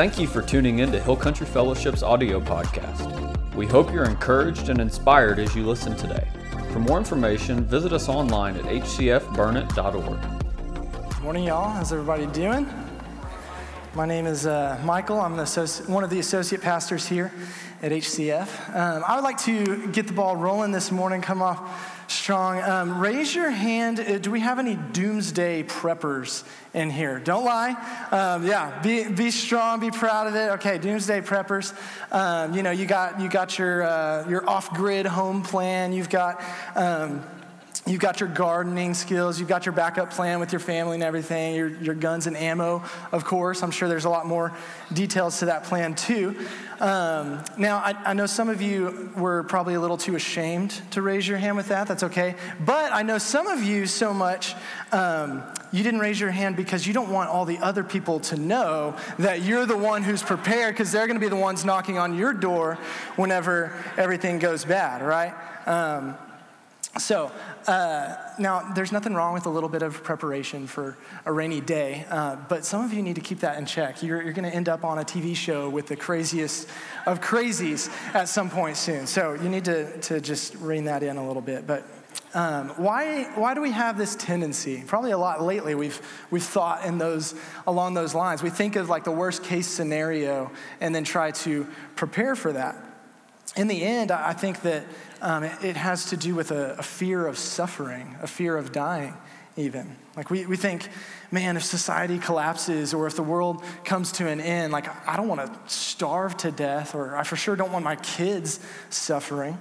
Thank you for tuning in to Hill Country Fellowship's audio podcast. We hope you're encouraged and inspired as you listen today. For more information, visit us online at hcfburnett.org. Morning, y'all. How's everybody doing? My name is uh, Michael. I'm one of the associate pastors here at HCF. Um, I would like to get the ball rolling this morning, come off strong. Um, raise your hand. Uh, do we have any doomsday preppers in here? Don't lie. Um, yeah, be, be strong, be proud of it. Okay, doomsday preppers. Um, you know, you got, you got your, uh, your off grid home plan. You've got. You've got your gardening skills, you've got your backup plan with your family and everything, your, your guns and ammo, of course. I'm sure there's a lot more details to that plan, too. Um, now, I, I, know some of you were probably a little too ashamed to raise your hand with that. That's okay. But I know some of you so much, um, you didn't raise your hand because you don't want all the other people to know that you're the one who's prepared because they're going to be the ones knocking on your door whenever everything goes bad, right? Um, so, uh, now there's nothing wrong with a little bit of preparation for a rainy day, uh, but some of you need to keep that in check. You're, you're going to end up on a TV show with the craziest of crazies at some point soon. So, you need to, to just rein that in a little bit. But um, why, why do we have this tendency? Probably a lot lately we've, we've thought in those, along those lines. We think of like the worst case scenario and then try to prepare for that. In the end, I think that um, it, it, has to do with a, a, fear of suffering, a fear of dying, even. Like we, we think, man, if society collapses or if the world comes to an end, like I don't want to starve to death, or I for sure don't want my kids suffering.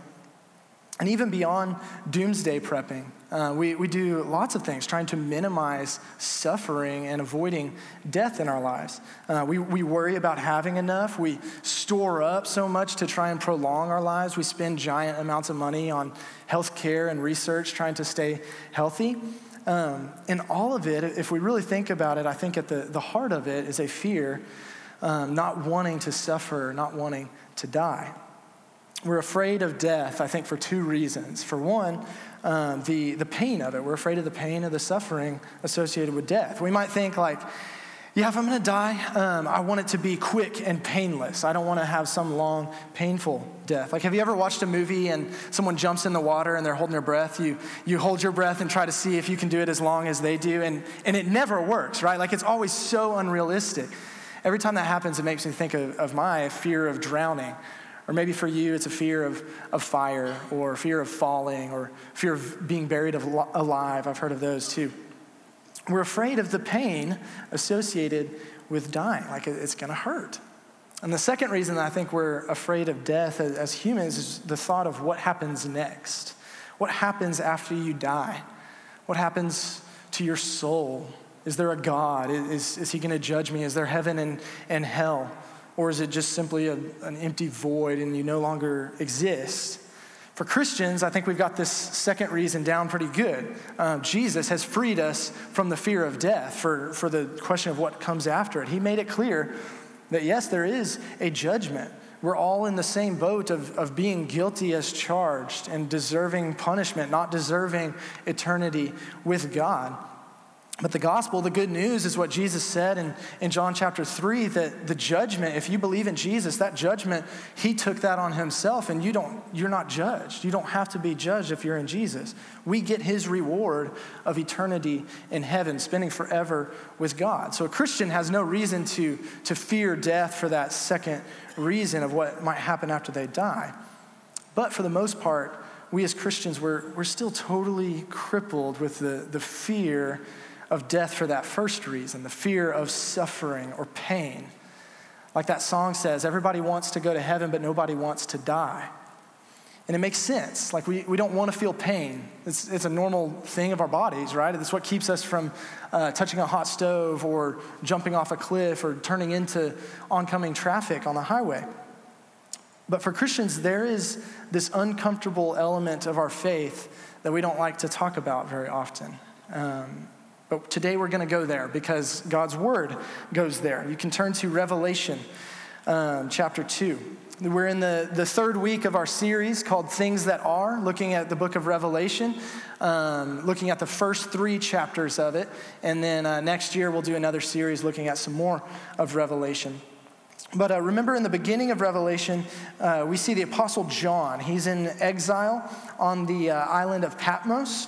And even beyond doomsday prepping, uh, we, we do lots of things trying to minimize suffering and avoiding death in our lives. Uh, we, we worry about having enough. We store up so much to try and prolong our lives. We spend giant amounts of money on health care and research trying to stay healthy. Um, and all of it, if we really think about it, I think at the, the heart of it is a fear, um, not wanting to suffer, not wanting to die. We're afraid of death, I think, for two reasons. For one, um, the, the pain of it. We're afraid of the pain of the suffering associated with death. We might think, like, yeah, if I'm gonna die, um, I want it to be quick and painless. I don't wanna have some long, painful death. Like, have you ever watched a movie and someone jumps in the water and they're holding their breath? You, you hold your breath and try to see if you can do it as long as they do, and, and it never works, right? Like, it's always so unrealistic. Every time that happens, it makes me think of, of my fear of drowning or maybe for you, it's a fear of, of fire or fear of falling or fear of being buried alive. I've heard of those too. We're afraid of the pain associated with dying, like it's going to hurt. And the second reason I think we're afraid of death as, as humans is the thought of what happens next. What happens after you die? What happens to your soul? Is there a God? Is, is he going to judge me? Is there heaven and, and hell? Or is it just simply a, an empty void and you no longer exist? For Christians, I think we've got this second reason down pretty good. Um, Jesus has freed us from the fear of death for, for the question of what comes after it. He made it clear that yes, there is a judgment. We're all in the same boat of, of being guilty as charged and deserving punishment, not deserving eternity with God. But the gospel, the good news, is what Jesus said in, in John chapter 3 that the judgment, if you believe in Jesus, that judgment, he took that on himself, and you don't, you're not judged. You don't have to be judged if you're in Jesus. We get his reward of eternity in heaven, spending forever with God. So a Christian has no reason to, to fear death for that second reason of what might happen after they die. But for the most part, we as Christians, we're, we're still totally crippled with the, the fear of death for that first reason the fear of suffering or pain. Like that song says, everybody wants to go to heaven, but nobody wants to die. And it makes sense. Like, we, we don't want to feel pain. It's, it's a normal thing of our bodies, right? It's what keeps us from uh, touching a hot stove or jumping off a cliff or turning into oncoming traffic on the highway. But for Christians, there is this uncomfortable element of our faith that we don't like to talk about very often. Um, but today we're going to go there because God's word goes there. You can turn to Revelation um, chapter 2. We're in the, the third week of our series called Things That Are, looking at the book of Revelation, um, looking at the first three chapters of it. And then uh, next year we'll do another series looking at some more of Revelation. But uh, remember, in the beginning of Revelation, uh, we see the Apostle John. He's in exile on the uh, island of Patmos,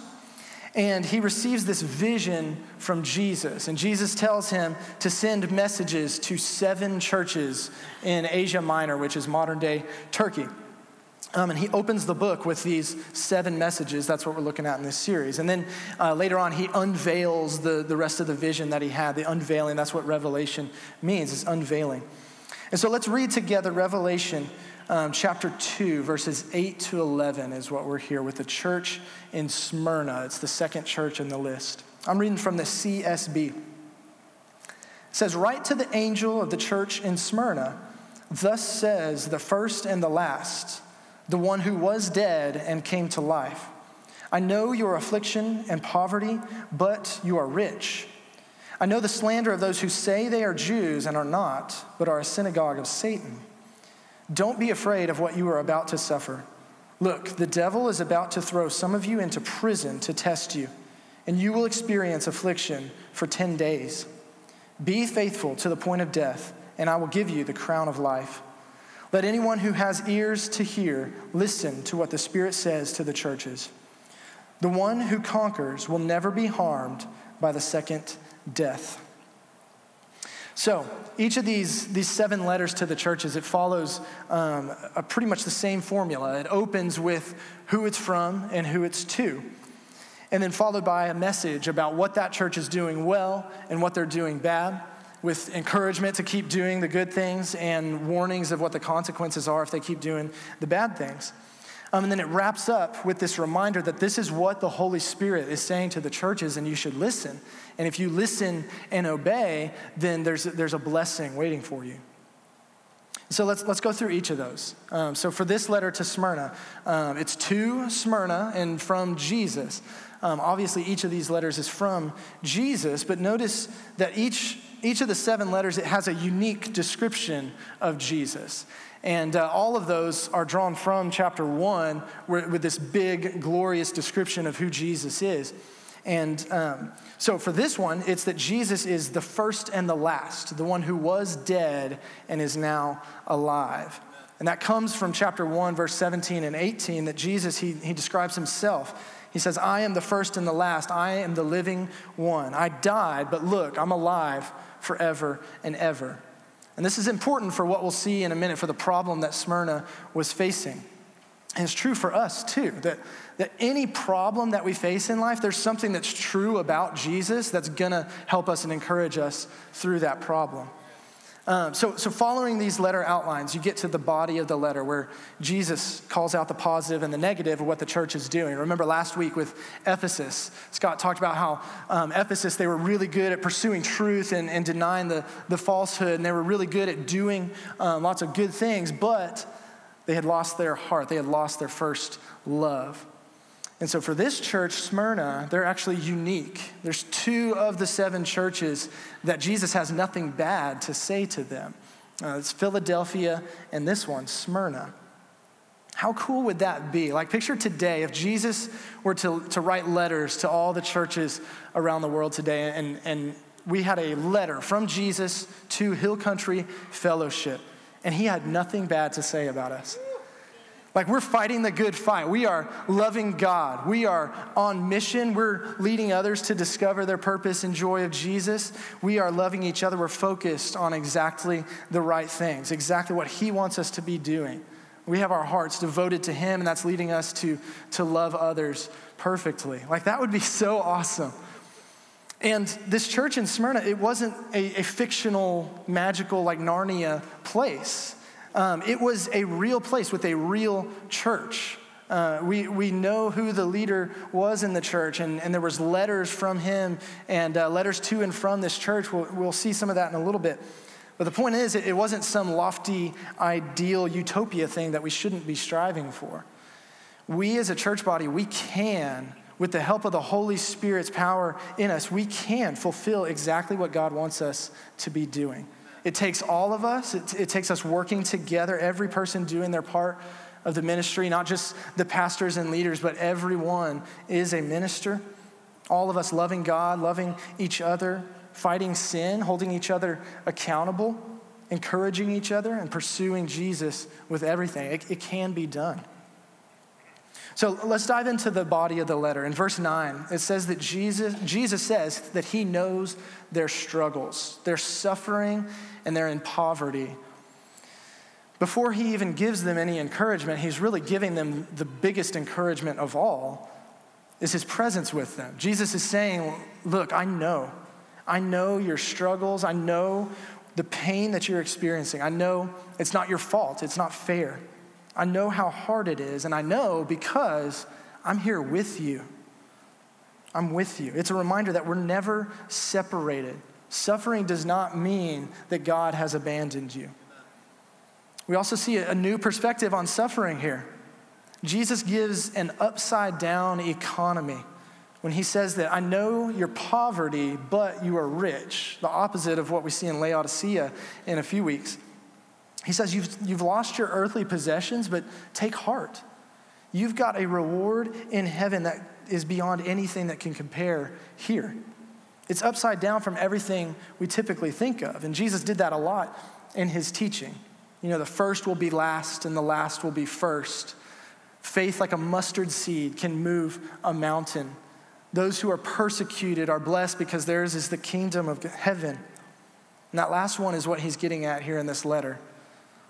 and he receives this vision from Jesus. And Jesus tells him to send messages to seven churches in Asia Minor, which is modern day Turkey. Um, and he opens the book with these seven messages. That's what we're looking at in this series. And then uh, later on, he unveils the, the rest of the vision that he had. The unveiling, that's what Revelation means, it's unveiling. And so let's read together Revelation um, chapter 2, verses 8 to 11 is what we're here with the church in Smyrna. It's the second church in the list. I'm reading from the CSB. It says, Write to the angel of the church in Smyrna, thus says the first and the last the one who was dead and came to life. I know your affliction and poverty, but you are rich. I know the slander of those who say they are Jews and are not, but are a synagogue of Satan. Don't be afraid of what you are about to suffer. Look, the devil is about to throw some of you into prison to test you, and you will experience affliction for 10 days. Be faithful to the point of death, and I will give you the crown of life. Let anyone who has ears to hear listen to what the Spirit says to the churches. The one who conquers will never be harmed by the second death. So, each of these, these seven letters to the churches, it follows um, a pretty much the same formula. It opens with who it's from and who it's to, and then followed by a message about what that church is doing well and what they're doing bad with encouragement to keep doing the good things and warnings of what the consequences are if they keep doing the bad things. Um, and then it wraps up with this reminder that this is what the Holy Spirit is saying to the churches, and you should listen. And if you listen and obey, then there's, there's a blessing waiting for you. So let's, let's go through each of those. Um, so for this letter to Smyrna, um, it's to Smyrna and from Jesus. Um, obviously, each of these letters is from Jesus, but notice that each each of the seven letters, it has a unique description of Jesus. And uh, all of those are drawn from chapter one where, with this big, glorious description of who Jesus is. And um, so for this one, it's that Jesus is the first and the last, the one who was dead and is now alive. And that comes from chapter 1, verse 17 and 18, that Jesus, he, he describes himself. He says, I am the first and the last. I am the living one. I died, but look, I'm alive forever and ever. And this is important for what we'll see in a minute for the problem that Smyrna was facing. And it's true for us too, that, that any problem that we face in life, there's something that's true about Jesus that's gonna help us and encourage us through that problem. Um, so, so, following these letter outlines, you get to the body of the letter where Jesus calls out the positive and the negative of what the church is doing. Remember last week with Ephesus, Scott talked about how um, Ephesus, they were really good at pursuing truth and, and, denying the, the falsehood, and they were really good at doing um, lots of good things, but they had lost their heart, they had lost their first love. And so for this church, Smyrna, they're actually unique. There's two of the seven churches that Jesus has nothing bad to say to them. Uh, it's Philadelphia and this one, Smyrna. How cool would that be? Like, picture today if Jesus were to, to write letters to all the churches around the world today, and, and we had a letter from Jesus to Hill Country Fellowship, and he had nothing bad to say about us. Like we're fighting the good fight. We are loving God. We are on mission. We're leading others to discover their purpose and joy of Jesus. We are loving each other. We're focused on exactly the right things, exactly what He wants us to be doing. We have our hearts devoted to Him, and that's leading us to, to love others perfectly. Like that would be so awesome. And this church in Smyrna, it wasn't a, a fictional, magical, like Narnia place. Um, it was a real place with a real church. Uh, we, we know who the leader was in the church, and, and there was letters from him and uh, letters to and from this church. We'll, we'll see some of that in a little bit. But the point is, it, it wasn't some lofty, ideal utopia thing that we shouldn't be striving for. We as a church body, we can, with the help of the Holy Spirit's power in us, we can fulfill exactly what God wants us to be doing. It takes all of us, it, it takes us working together, every person doing their part of the ministry, not just the pastors and leaders, but everyone is a minister. All of us loving God, loving each other, fighting sin, holding each other accountable. encouraging each other and pursuing Jesus with everything. It, it can be done. So let's dive into the body of the letter. In verse 9, it says that Jesus, Jesus says that he knows their struggles, their suffering, and they're in poverty. Before he even gives them any encouragement, he's really giving them the biggest encouragement of all is his presence with them. Jesus is saying, Look, I know. I know your struggles. I know the pain that you're experiencing. I know it's not your fault, it's not fair. I know how hard it is, and I know because I'm here with you. I'm with you. It's a reminder that we're never separated. Suffering does not mean that God has abandoned you. We also see a new perspective on suffering here. Jesus gives an upside down economy when he says that I know your poverty, but you are rich, the opposite of what we see in Laodicea in a few weeks. He says, You've, you've lost your earthly possessions, but take heart. You've got a reward in heaven that is beyond anything that can compare here. It's upside down from everything we typically think of. And Jesus did that a lot in his teaching. You know, the first will be last and the last will be first. Faith, like a mustard seed, can move a mountain. Those who are persecuted are blessed because theirs is the kingdom of heaven. And that last one is what he's getting at here in this letter.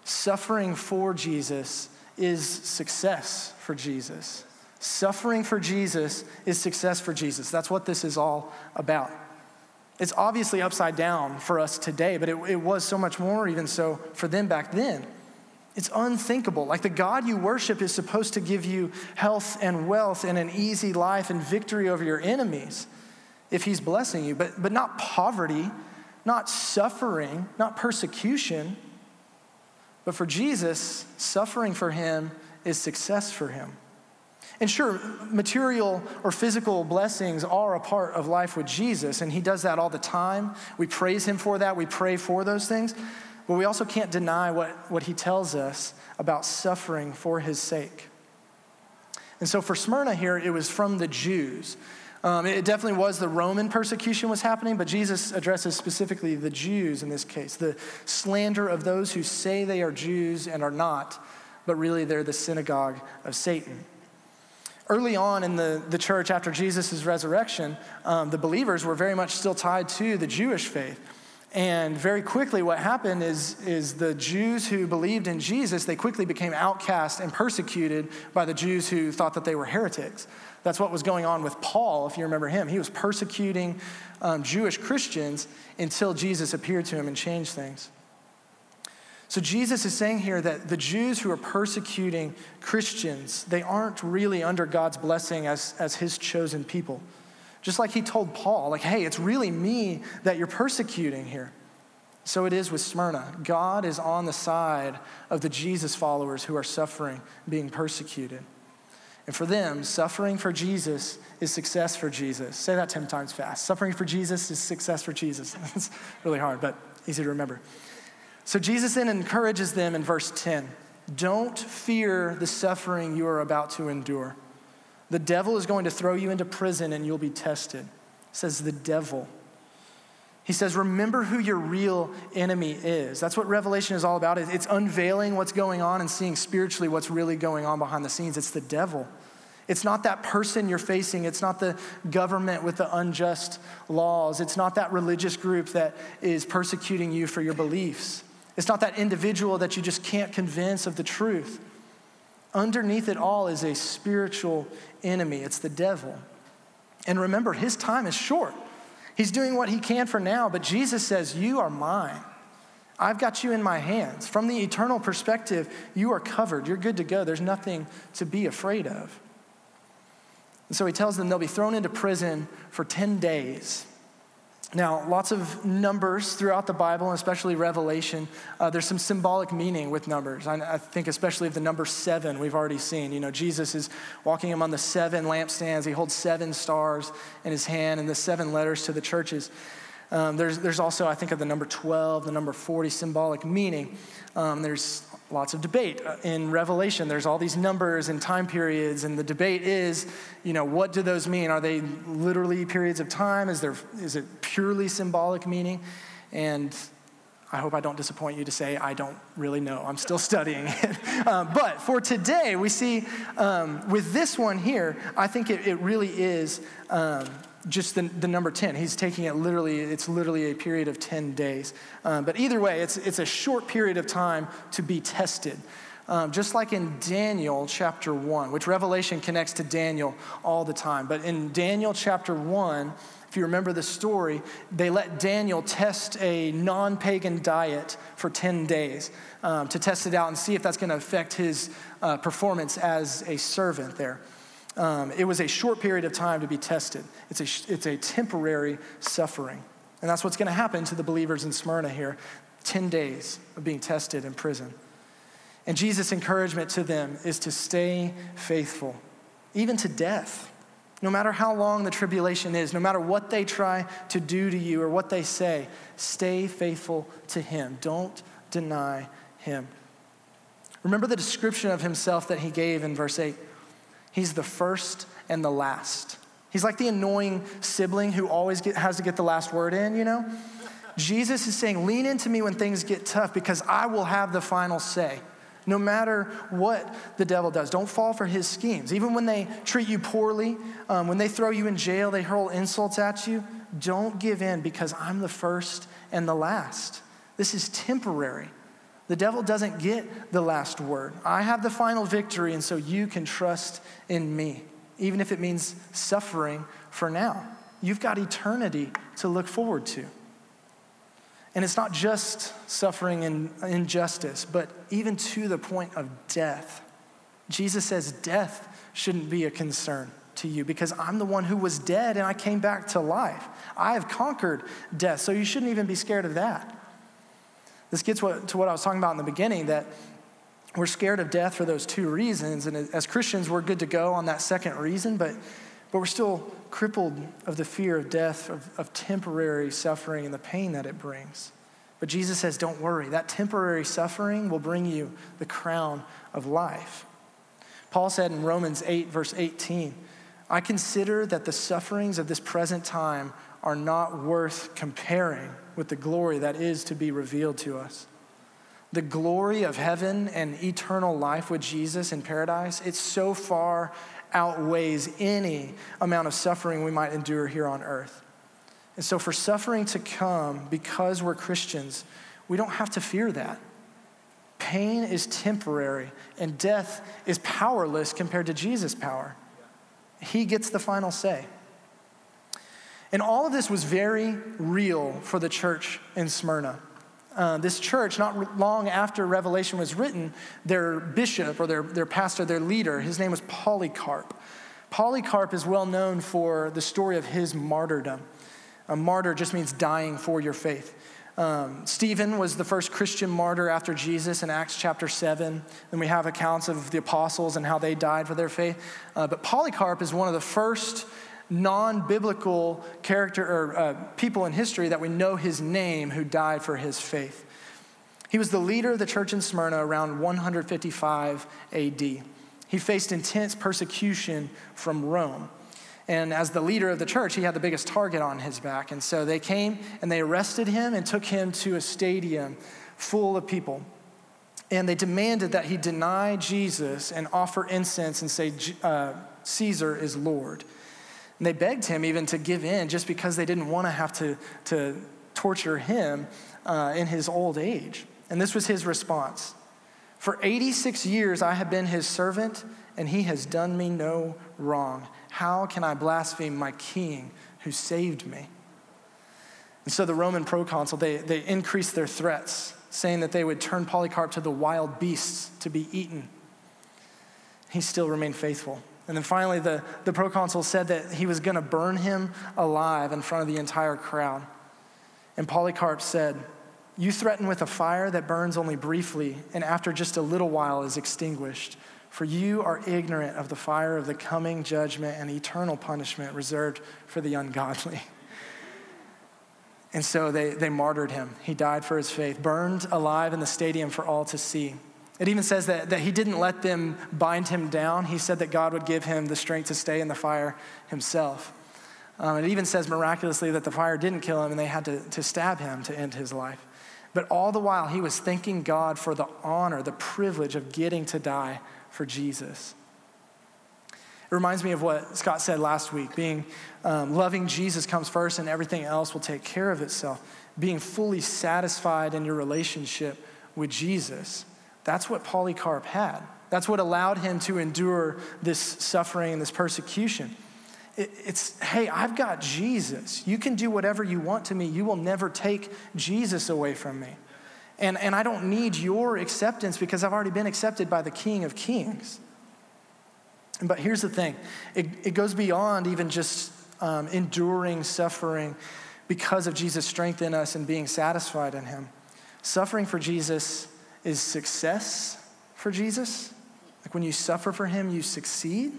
Suffering for Jesus is success for Jesus. Suffering for Jesus is success for Jesus. That's what this is all about. It's obviously upside down for us today, but it, it was so much more, even so, for them back then. It's unthinkable. Like the God you worship is supposed to give you health and wealth and an easy life and victory over your enemies if He's blessing you, but, but not poverty, not suffering, not persecution. But for Jesus, suffering for Him is success for Him. And sure, material or physical blessings are a part of life with Jesus, and He does that all the time. We praise Him for that, we pray for those things. But we also can't deny what, what He tells us about suffering for His sake. And so for Smyrna here, it was from the Jews. Um, it definitely was the Roman persecution was happening, but Jesus addresses specifically the Jews in this case, the slander of those who say they are Jews and are not, but really they're the synagogue of Satan early on in the, the church after Jesus' resurrection, um, the believers were very much still tied to the Jewish faith. And very quickly, what happened is, is the Jews who believed in Jesus, they quickly became outcast and persecuted by the Jews who thought that they were heretics. That's what was going on with Paul, if you remember him. He was persecuting um, Jewish Christians until Jesus appeared to him and changed things. So Jesus is saying here that the Jews who are persecuting Christians, they aren't really under God's blessing as, as his chosen people. Just like he told Paul, like, hey, it's really me that you're persecuting here. So it is with Smyrna. God is on the side of the Jesus followers who are suffering, being persecuted. And for them, suffering for Jesus is success for Jesus. Say that 10 times fast. Suffering for Jesus is success for Jesus. it's really hard, but easy to remember. So Jesus then encourages them in verse 10 Don't fear the suffering you are about to endure. The devil is going to throw you into prison and you'll be tested, says the devil. He says, Remember who your real enemy is. That's what Revelation is all about. It's unveiling what's going on and seeing spiritually what's really going on behind the scenes. It's the devil. It's not that person you're facing. It's not the government with the unjust laws. It's not that religious group that is persecuting you for your beliefs. It's not that individual that you just can't convince of the truth. Underneath it all is a spiritual enemy, it's the devil. And remember, his time is short. He's doing what he can for now, but Jesus says, You are mine. I've got you in my hands. From the eternal perspective, you are covered. You're good to go. There's nothing to be afraid of. And so he tells them they'll be thrown into prison for 10 days. Now, lots of numbers throughout the Bible, and especially Revelation. Uh, there's some symbolic meaning with numbers. I, I, think, especially of the number seven, we've already seen. You know, Jesus is walking among the seven lampstands. He holds seven stars in his hand and the seven letters to the churches. Um, there's, there's also, I think, of the number 12, the number 40, symbolic meaning. Um, there's lots of debate. Uh, in Revelation, there's all these numbers and time periods, and the debate is, you know, what do those mean? Are they literally periods of time? Is, there, is it purely symbolic meaning? And I hope I don't disappoint you to say I don't really know. I'm still studying it. Um, but for today, we see um, with this one here, I think it, it really is um, just the, the, number 10. He's taking it literally, it's literally a period of 10 days. Um, but either way, it's, it's a short period of time to be tested. Um, just like in Daniel chapter 1, which Revelation connects to Daniel all the time. But in Daniel chapter 1, if you remember the story, they let Daniel test a non pagan diet for 10 days um, to test it out and see if that's going to affect his uh, performance as a servant there. Um, it was a short period of time to be tested, it's a, it's a temporary suffering. And that's what's going to happen to the believers in Smyrna here 10 days of being tested in prison. And Jesus' encouragement to them is to stay faithful, even to death. No matter how long the tribulation is, no matter what they try to do to you or what they say, stay faithful to Him. Don't deny Him. Remember the description of Himself that He gave in verse 8? He's the first and the last. He's like the annoying sibling who always get, has to get the last word in, you know? Jesus is saying, Lean into me when things get tough because I will have the final say no matter what the devil does. Don't fall for his schemes. Even when they treat you poorly, um, when they throw you in jail, they hurl insults at you, don't give in because I'm the first and the last. This is temporary. The devil doesn't get the last word. I have the final victory, and so you can trust in me, even if it means suffering for now. You've got eternity to look forward to. And it's not just suffering and injustice, but even to the point of death. Jesus says death shouldn't be a concern to you because I'm the one who was dead and I came back to life. I have conquered death, so you shouldn't even be scared of that. This gets what, to what I was talking about in the beginning that we're scared of death for those two reasons. And as Christians, we're good to go on that second reason, but, but we're still crippled of the fear of death, of, of temporary suffering, and the pain that it brings. But Jesus says, don't worry. That temporary suffering will bring you the crown of life. Paul said in Romans 8, verse 18, I consider that the sufferings of this present time are not worth comparing with the glory that is to be revealed to us. The glory of heaven and eternal life with Jesus in paradise, it's so far outweighs any amount of suffering we might endure here on earth. And so, for suffering to come because we're Christians, we don't have to fear that. Pain is temporary, and death is powerless compared to Jesus' power. He gets the final say. And all of this was very real for the church in Smyrna. Uh, this church, not long after Revelation was written, their bishop or their, their pastor, their leader, his name was Polycarp. Polycarp is well known for the story of his martyrdom. A martyr just means dying for your faith. Um, Stephen was the first Christian martyr after Jesus in Acts chapter 7. Then we have accounts of the apostles and how they died for their faith. Uh, but Polycarp is one of the first non biblical character or uh, people in history that we know his name who died for his faith. He was the leader of the church in Smyrna around 155 AD. He faced intense persecution from Rome. And as the leader of the church, he had the biggest target on his back. And so they came and they arrested him and took him to a stadium full of people. And they demanded that he deny Jesus and offer incense and say, uh, Caesar is Lord. And they begged him even to give in just because they didn't want to have to, to torture him uh, in his old age. And this was his response For 86 years I have been his servant, and he has done me no wrong. How can I blaspheme my king who saved me? And so the Roman proconsul, they, they increased their threats, saying that they would turn Polycarp to the wild beasts to be eaten. He still remained faithful. And then finally, the, the proconsul said that he was going to burn him alive in front of the entire crowd. And Polycarp said, You threaten with a fire that burns only briefly, and after just a little while is extinguished. For you are ignorant of the fire of the coming judgment and eternal punishment reserved for the ungodly. And so they, they martyred him. He died for his faith, burned alive in the stadium for all to see. It even says that, that he didn't let them bind him down. He said that God would give him the strength to stay in the fire himself. Um, it even says miraculously that the fire didn't kill him and they had to, to stab him to end his life. But all the while, he was thanking God for the honor, the privilege of getting to die for Jesus. It reminds me of what Scott said last week being um, loving Jesus comes first, and everything else will take care of itself. Being fully satisfied in your relationship with Jesus. That's what Polycarp had. That's what allowed him to endure this suffering and this persecution. It's, hey, I've got Jesus. You can do whatever you want to me. You will never take Jesus away from me. And, and I don't need your acceptance because I've already been accepted by the King of Kings. But here's the thing it, it goes beyond even just um, enduring suffering because of Jesus' strength in us and being satisfied in Him. Suffering for Jesus is success for Jesus. Like when you suffer for Him, you succeed.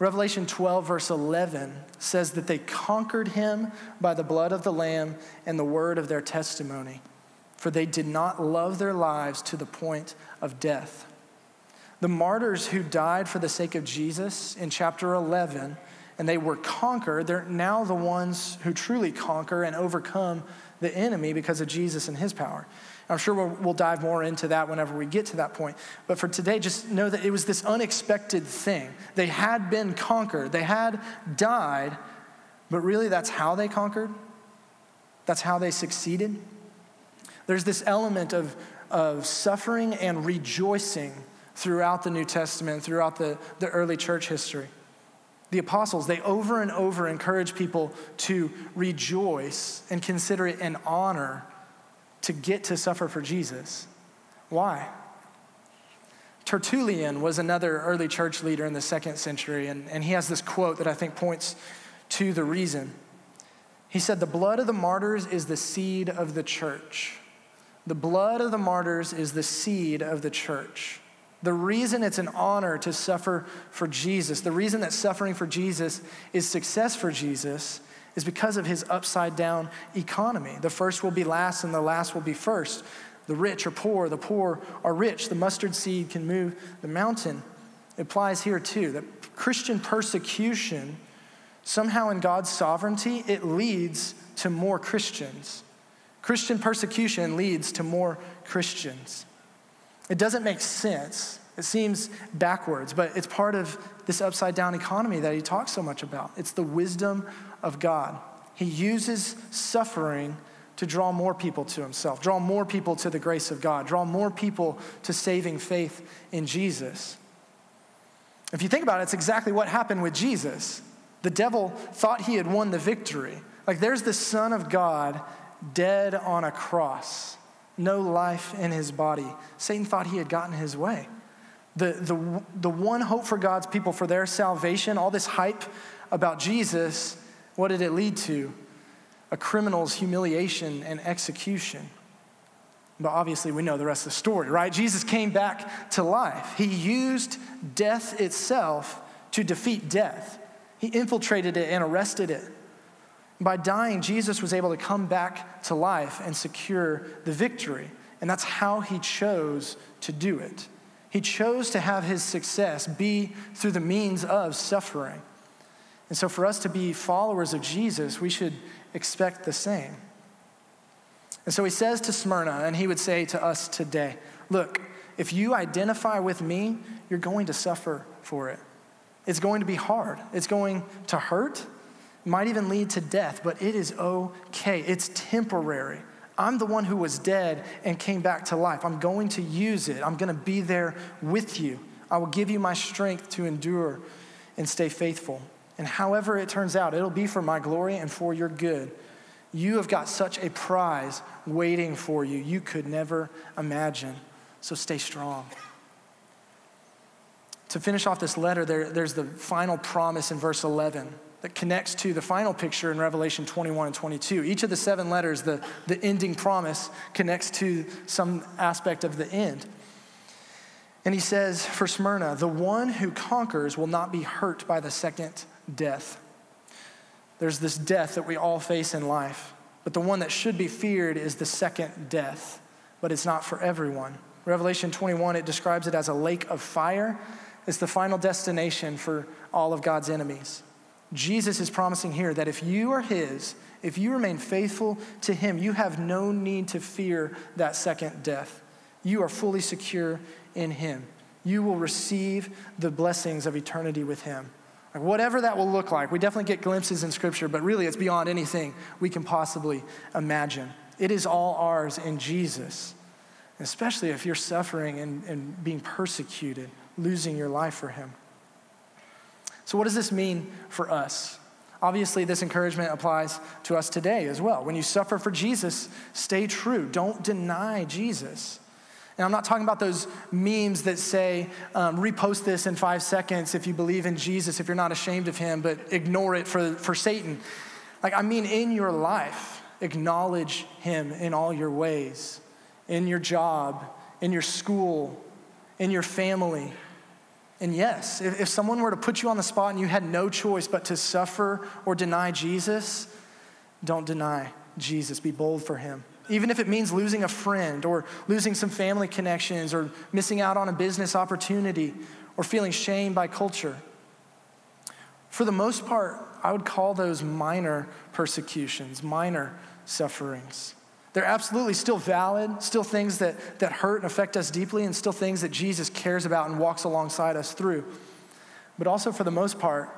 Revelation 12, verse 11 says that they conquered him by the blood of the Lamb and the word of their testimony, for they did not love their lives to the point of death. The martyrs who died for the sake of Jesus in chapter 11, and they were conquered, they're now the ones who truly conquer and overcome the enemy because of Jesus and his power. I'm sure we'll, we'll, dive more into that whenever we get to that point. But for today, just know that it was this unexpected thing. They had been conquered, they had died, but really that's how they conquered, that's how they succeeded. There's this element of, of suffering and rejoicing throughout the New Testament, throughout the, the early church history. The apostles, they over and over encourage people to rejoice and consider it an honor to get to suffer for Jesus. Why? Tertullian was another early church leader in the second century, and, and he has this quote that I think points to the reason. He said, The blood of the martyrs is the seed of the church. The blood of the martyrs is the seed of the church. The reason it's an honor to suffer for Jesus, the reason that suffering for Jesus is success for Jesus, is because of his upside down economy. The first will be last and the last will be first. The rich are poor, the poor are rich. The mustard seed can move the mountain. It applies here too that Christian persecution, somehow in God's sovereignty, it leads to more Christians. Christian persecution leads to more Christians. It doesn't make sense. It seems backwards, but it's part of this upside down economy that he talks so much about. It's the wisdom of God. He uses suffering to draw more people to himself, draw more people to the grace of God, draw more people to saving faith in Jesus. If you think about it, it's exactly what happened with Jesus. The devil thought he had won the victory. Like there's the Son of God dead on a cross, no life in his body. Satan thought he had gotten his way. The, the, the one hope for God's people for their salvation, all this hype about Jesus, what did it lead to? A criminal's humiliation and execution. But obviously, we know the rest of the story, right? Jesus came back to life. He used death itself to defeat death, He infiltrated it and arrested it. By dying, Jesus was able to come back to life and secure the victory. And that's how He chose to do it. He chose to have His success be through the means of suffering. And so, for us to be followers of Jesus, we should expect the same. And so he says to Smyrna, and he would say to us today Look, if you identify with me, you're going to suffer for it. It's going to be hard, it's going to hurt, might even lead to death, but it is okay. It's temporary. I'm the one who was dead and came back to life. I'm going to use it. I'm going to be there with you. I will give you my strength to endure and stay faithful. And however it turns out, it'll be for my glory and for your good. You have got such a prize waiting for you, you could never imagine. So stay strong. To finish off this letter, there, there's the final promise in verse 11 that connects to the final picture in Revelation 21 and 22. Each of the seven letters, the, the ending promise, connects to some aspect of the end. And he says for Smyrna, the one who conquers will not be hurt by the second death. There's this death that we all face in life, but the one that should be feared is the second death, but it's not for everyone. Revelation 21, it describes it as a lake of fire. It's the final destination for all of God's enemies. Jesus is promising here that if you are His, if you remain faithful to Him, you have no need to fear that second death. You are fully secure in Him. You will receive the blessings of eternity with Him. Like whatever that will look like, we definitely get glimpses in Scripture, but really it's beyond anything we can possibly imagine. It is all ours in Jesus, especially if you're suffering and, and being persecuted, losing your life for Him. So, what does this mean for us? Obviously, this encouragement applies to us today as well. When you suffer for Jesus, stay true. Don't deny Jesus. And I'm not talking about those memes that say, um, repost this in five seconds if you believe in Jesus, if you're not ashamed of him, but ignore it for, for Satan. Like, I mean, in your life, acknowledge him in all your ways, in your job, in your school, in your family, and yes, if, if someone were to put you on the spot and you had no choice but to suffer or deny Jesus, don't deny Jesus. Be bold for him. Even if it means losing a friend or losing some family connections or missing out on a business opportunity or feeling shame by culture. For the most part, I would call those minor persecutions, minor sufferings. They're absolutely still valid, still things that, that hurt and affect us deeply, and still things that Jesus cares about and walks alongside us through. But also, for the most part,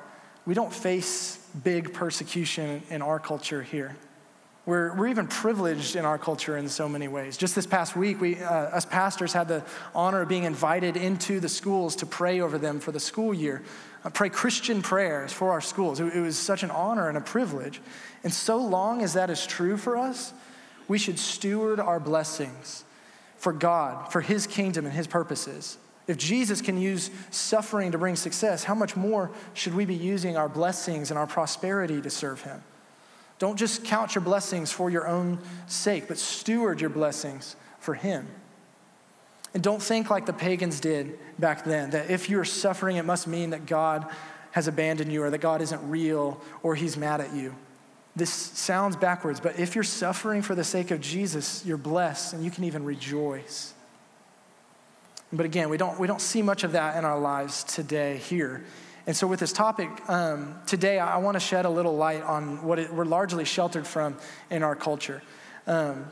we don't face big persecution in our culture here. We're, we're even privileged in our culture in so many ways. Just this past week, we, uh, us pastors had the honor of being invited into the schools to pray over them for the school year, uh, pray Christian prayers for our schools. It, it was such an honor and a privilege. And so long as that is true for us, we should steward our blessings for God, for His kingdom and His purposes. If Jesus can use suffering to bring success, how much more should we be using our blessings and our prosperity to serve Him? Don't just count your blessings for your own sake, but steward your blessings for Him. And don't think like the pagans did back then, that if you're suffering, it must mean that God has abandoned you or that God isn't real or He's mad at you. This sounds backwards, but if you're suffering for the sake of Jesus, you're blessed and you can even rejoice. But again, we don't, we don't see much of that in our lives today here. And so, with this topic um, today, I want to shed a little light on what it, we're largely sheltered from in our culture. Um,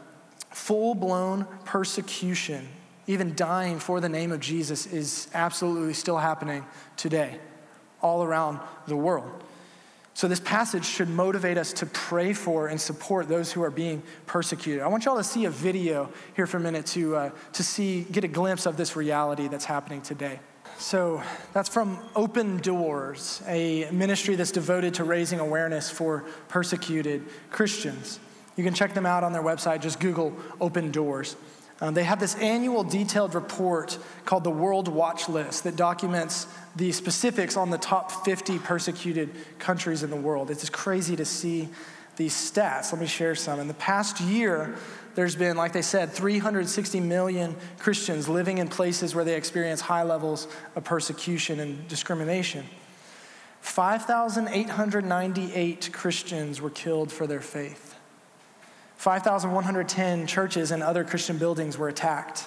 Full blown persecution, even dying for the name of Jesus, is absolutely still happening today, all around the world. So, this passage should motivate us to pray for and support those who are being persecuted. I want y'all to see a video here for a minute to, uh, to see, get a glimpse of this reality that's happening today. So, that's from Open Doors, a ministry that's devoted to raising awareness for persecuted Christians. You can check them out on their website, just Google Open Doors. Um, they have this annual detailed report called the World Watch List that documents the specifics on the top 50 persecuted countries in the world. It's just crazy to see these stats. Let me share some. In the past year, there's been, like they said, 360 million Christians living in places where they experience high levels of persecution and discrimination. 5,898 Christians were killed for their faith. 5,110 churches and other Christian buildings were attacked.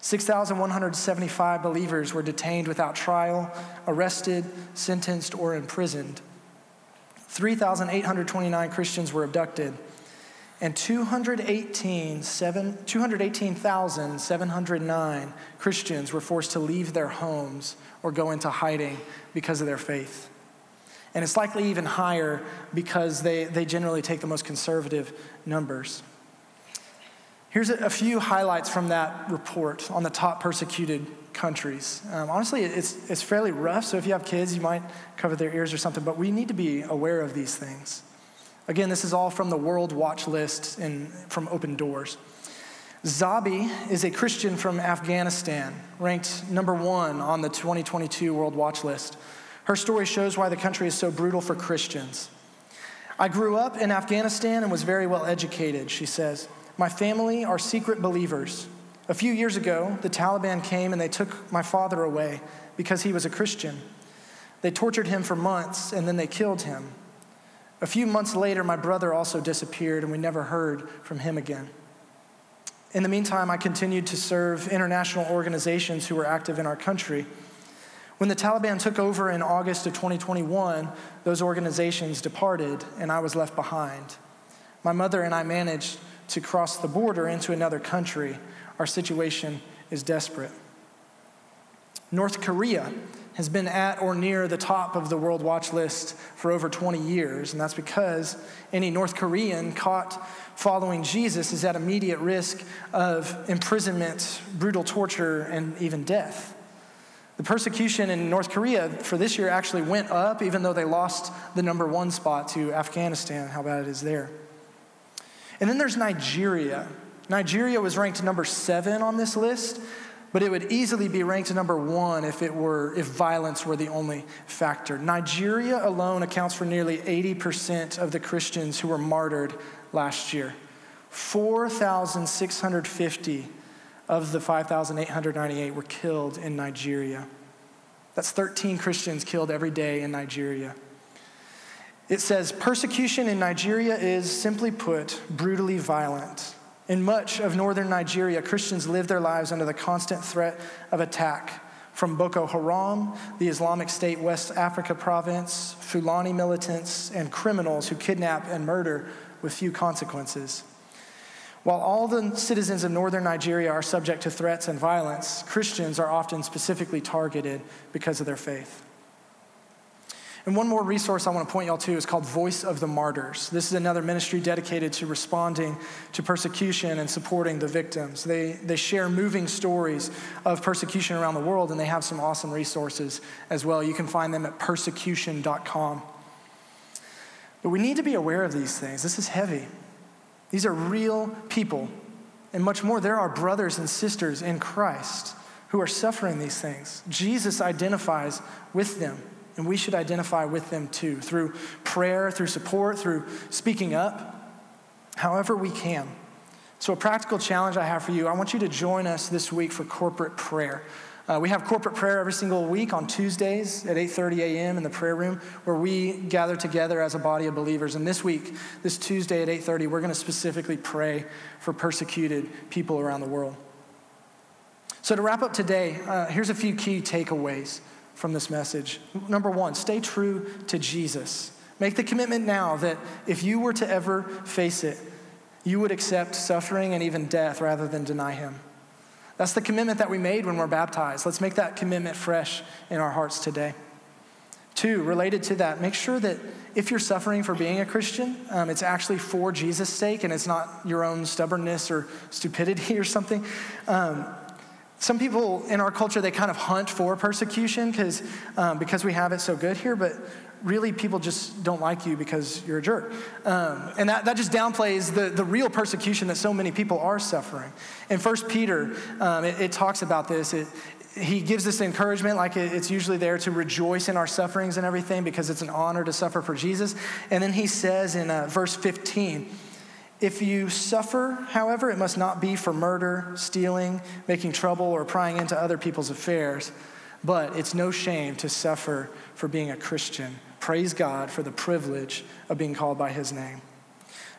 6,175 believers were detained without trial, arrested, sentenced, or imprisoned. 3,829 Christians were abducted. And 218,709 Christians were forced to leave their homes or go into hiding because of their faith. And it's likely even higher because they, they generally take the most conservative numbers. Here's a, a few highlights from that report on the top persecuted countries. Um, honestly, it's, it's fairly rough, so if you have kids, you might cover their ears or something, but we need to be aware of these things. Again, this is all from the World Watch List and from Open Doors. Zabi is a Christian from Afghanistan, ranked number one on the 2022 World Watch List. Her story shows why the country is so brutal for Christians. I grew up in Afghanistan and was very well educated, she says. My family are secret believers. A few years ago, the Taliban came and they took my father away because he was a Christian. They tortured him for months and then they killed him. A few months later, my brother also disappeared and we never heard from him again. In the meantime, I continued to serve international organizations who were active in our country. When the Taliban took over in August of 2021, those organizations departed and I was left behind. My mother and I managed to cross the border into another country. Our situation is desperate. North Korea has been at or near the top of the World Watch list for over 20 years, and that's because any North Korean caught following Jesus is at immediate risk of imprisonment, brutal torture, and even death. The persecution in North Korea for this year actually went up, even though they lost the number one spot to Afghanistan, how bad it is there. And then there's Nigeria. Nigeria was ranked number seven on this list, but it would easily be ranked number one if it were if violence were the only factor. Nigeria alone accounts for nearly 80% of the Christians who were martyred last year. 4,650 of the 5,898 were killed in Nigeria. That's 13 Christians killed every day in Nigeria. It says persecution in Nigeria is, simply put, brutally violent. In much of northern Nigeria, Christians live their lives under the constant threat of attack from Boko Haram, the Islamic State West Africa province, Fulani militants, and criminals who kidnap and murder with few consequences. While all the citizens of northern Nigeria are subject to threats and violence, Christians are often specifically targeted because of their faith. And one more resource I want to point y'all to is called Voice of the Martyrs. This is another ministry dedicated to responding to persecution and supporting the victims. They, they share moving stories of persecution around the world, and they have some awesome resources as well. You can find them at persecution.com. But we need to be aware of these things. This is heavy. These are real people. And much more, there are brothers and sisters in Christ who are suffering these things. Jesus identifies with them. And we should identify with them too through prayer, through support, through speaking up, however we can. So, a practical challenge I have for you I want you to join us this week for corporate prayer. Uh, we have corporate prayer every single week on Tuesdays at 8:30 a.m. in the prayer room, where we gather together as a body of believers. And this week, this Tuesday at 8:30, we're going to specifically pray for persecuted people around the world. So to wrap up today, uh, here's a few key takeaways from this message. Number one, stay true to Jesus. Make the commitment now that if you were to ever face it, you would accept suffering and even death rather than deny him. That's the commitment that we made when we're baptized. Let's make that commitment fresh in our hearts today. Two, related to that, make sure that if you're suffering for being a Christian, um, it's actually for Jesus' sake and it's not your own stubbornness or stupidity or something. Um, some people in our culture, they kind of hunt for persecution because um, because we have it so good here, but really people just don't like you because you're a jerk. Um, and that, that just downplays the, the real persecution that so many people are suffering. In First Peter, um, it, it, talks about this. It, he gives this encouragement, like it's usually there to rejoice in our sufferings and everything because it's an honor to suffer for Jesus. And then he says in uh, verse 15, if you suffer, however, it must not be for murder, stealing, making trouble, or prying into other people's affairs, but it's no shame to suffer for being a Christian. Praise God for the privilege of being called by his name.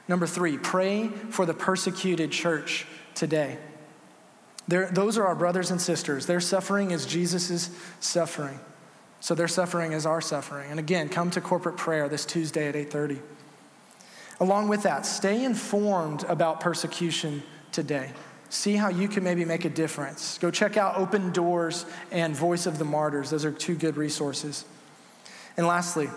Number three, pray for the persecuted church today. They're, those are our brothers and sisters. Their suffering is Jesus' suffering. So their suffering is our suffering. And again, come to corporate prayer this Tuesday at 8:30. Along with that, stay informed about persecution today. See how you can maybe make a difference. Go check out Open Doors and Voice of the Martyrs. Those are two good resources. And lastly,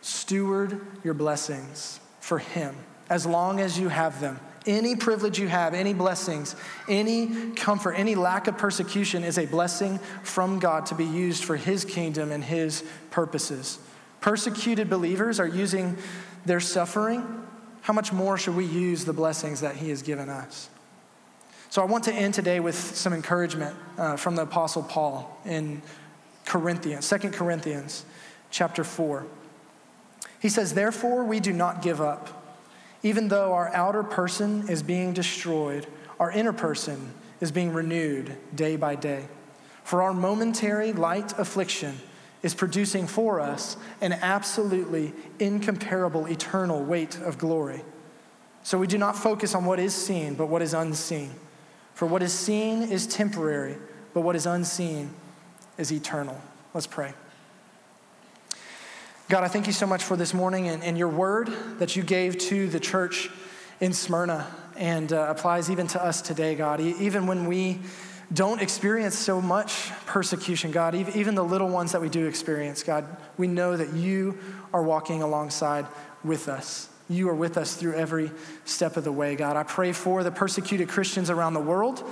steward your blessings for Him as long as you have them. Any privilege you have, any blessings, any comfort, any lack of persecution is a blessing from God to be used for His kingdom and His purposes. Persecuted believers are using their suffering how much more should we use the blessings that He has given us? So I want to end today with some encouragement uh, from the Apostle Paul in Corinthians, 2 Corinthians chapter 4. He says, Therefore, we do not give up. Even though our outer person is being destroyed, our inner person is being renewed day by day. For our momentary light affliction is producing for us an absolutely incomparable eternal weight of glory. So we do not focus on what is seen, but what is unseen. For what is seen is temporary, but what is unseen is eternal. Let's pray. God, I thank you so much for this morning and, and your word that you gave to the church in Smyrna and uh, applies even to us today, God. E- even when we don't experience so much persecution, God, even the little ones that we do experience, God, we know that you are walking alongside with us. You are with us through every step of the way, God. I pray for the persecuted Christians around the world.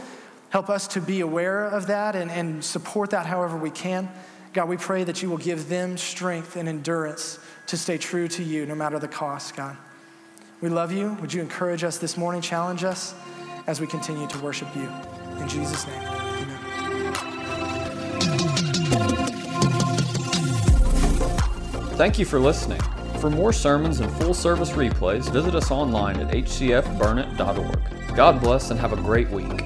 Help us to be aware of that and, and support that however we can. God, we pray that you will give them strength and endurance to stay true to you no matter the cost, God. We love you. Would you encourage us this morning, challenge us as we continue to worship you? In Jesus' name, amen. Thank you for listening. For more sermons and full service replays, visit us online at hcfburnett.org. God bless and have a great week.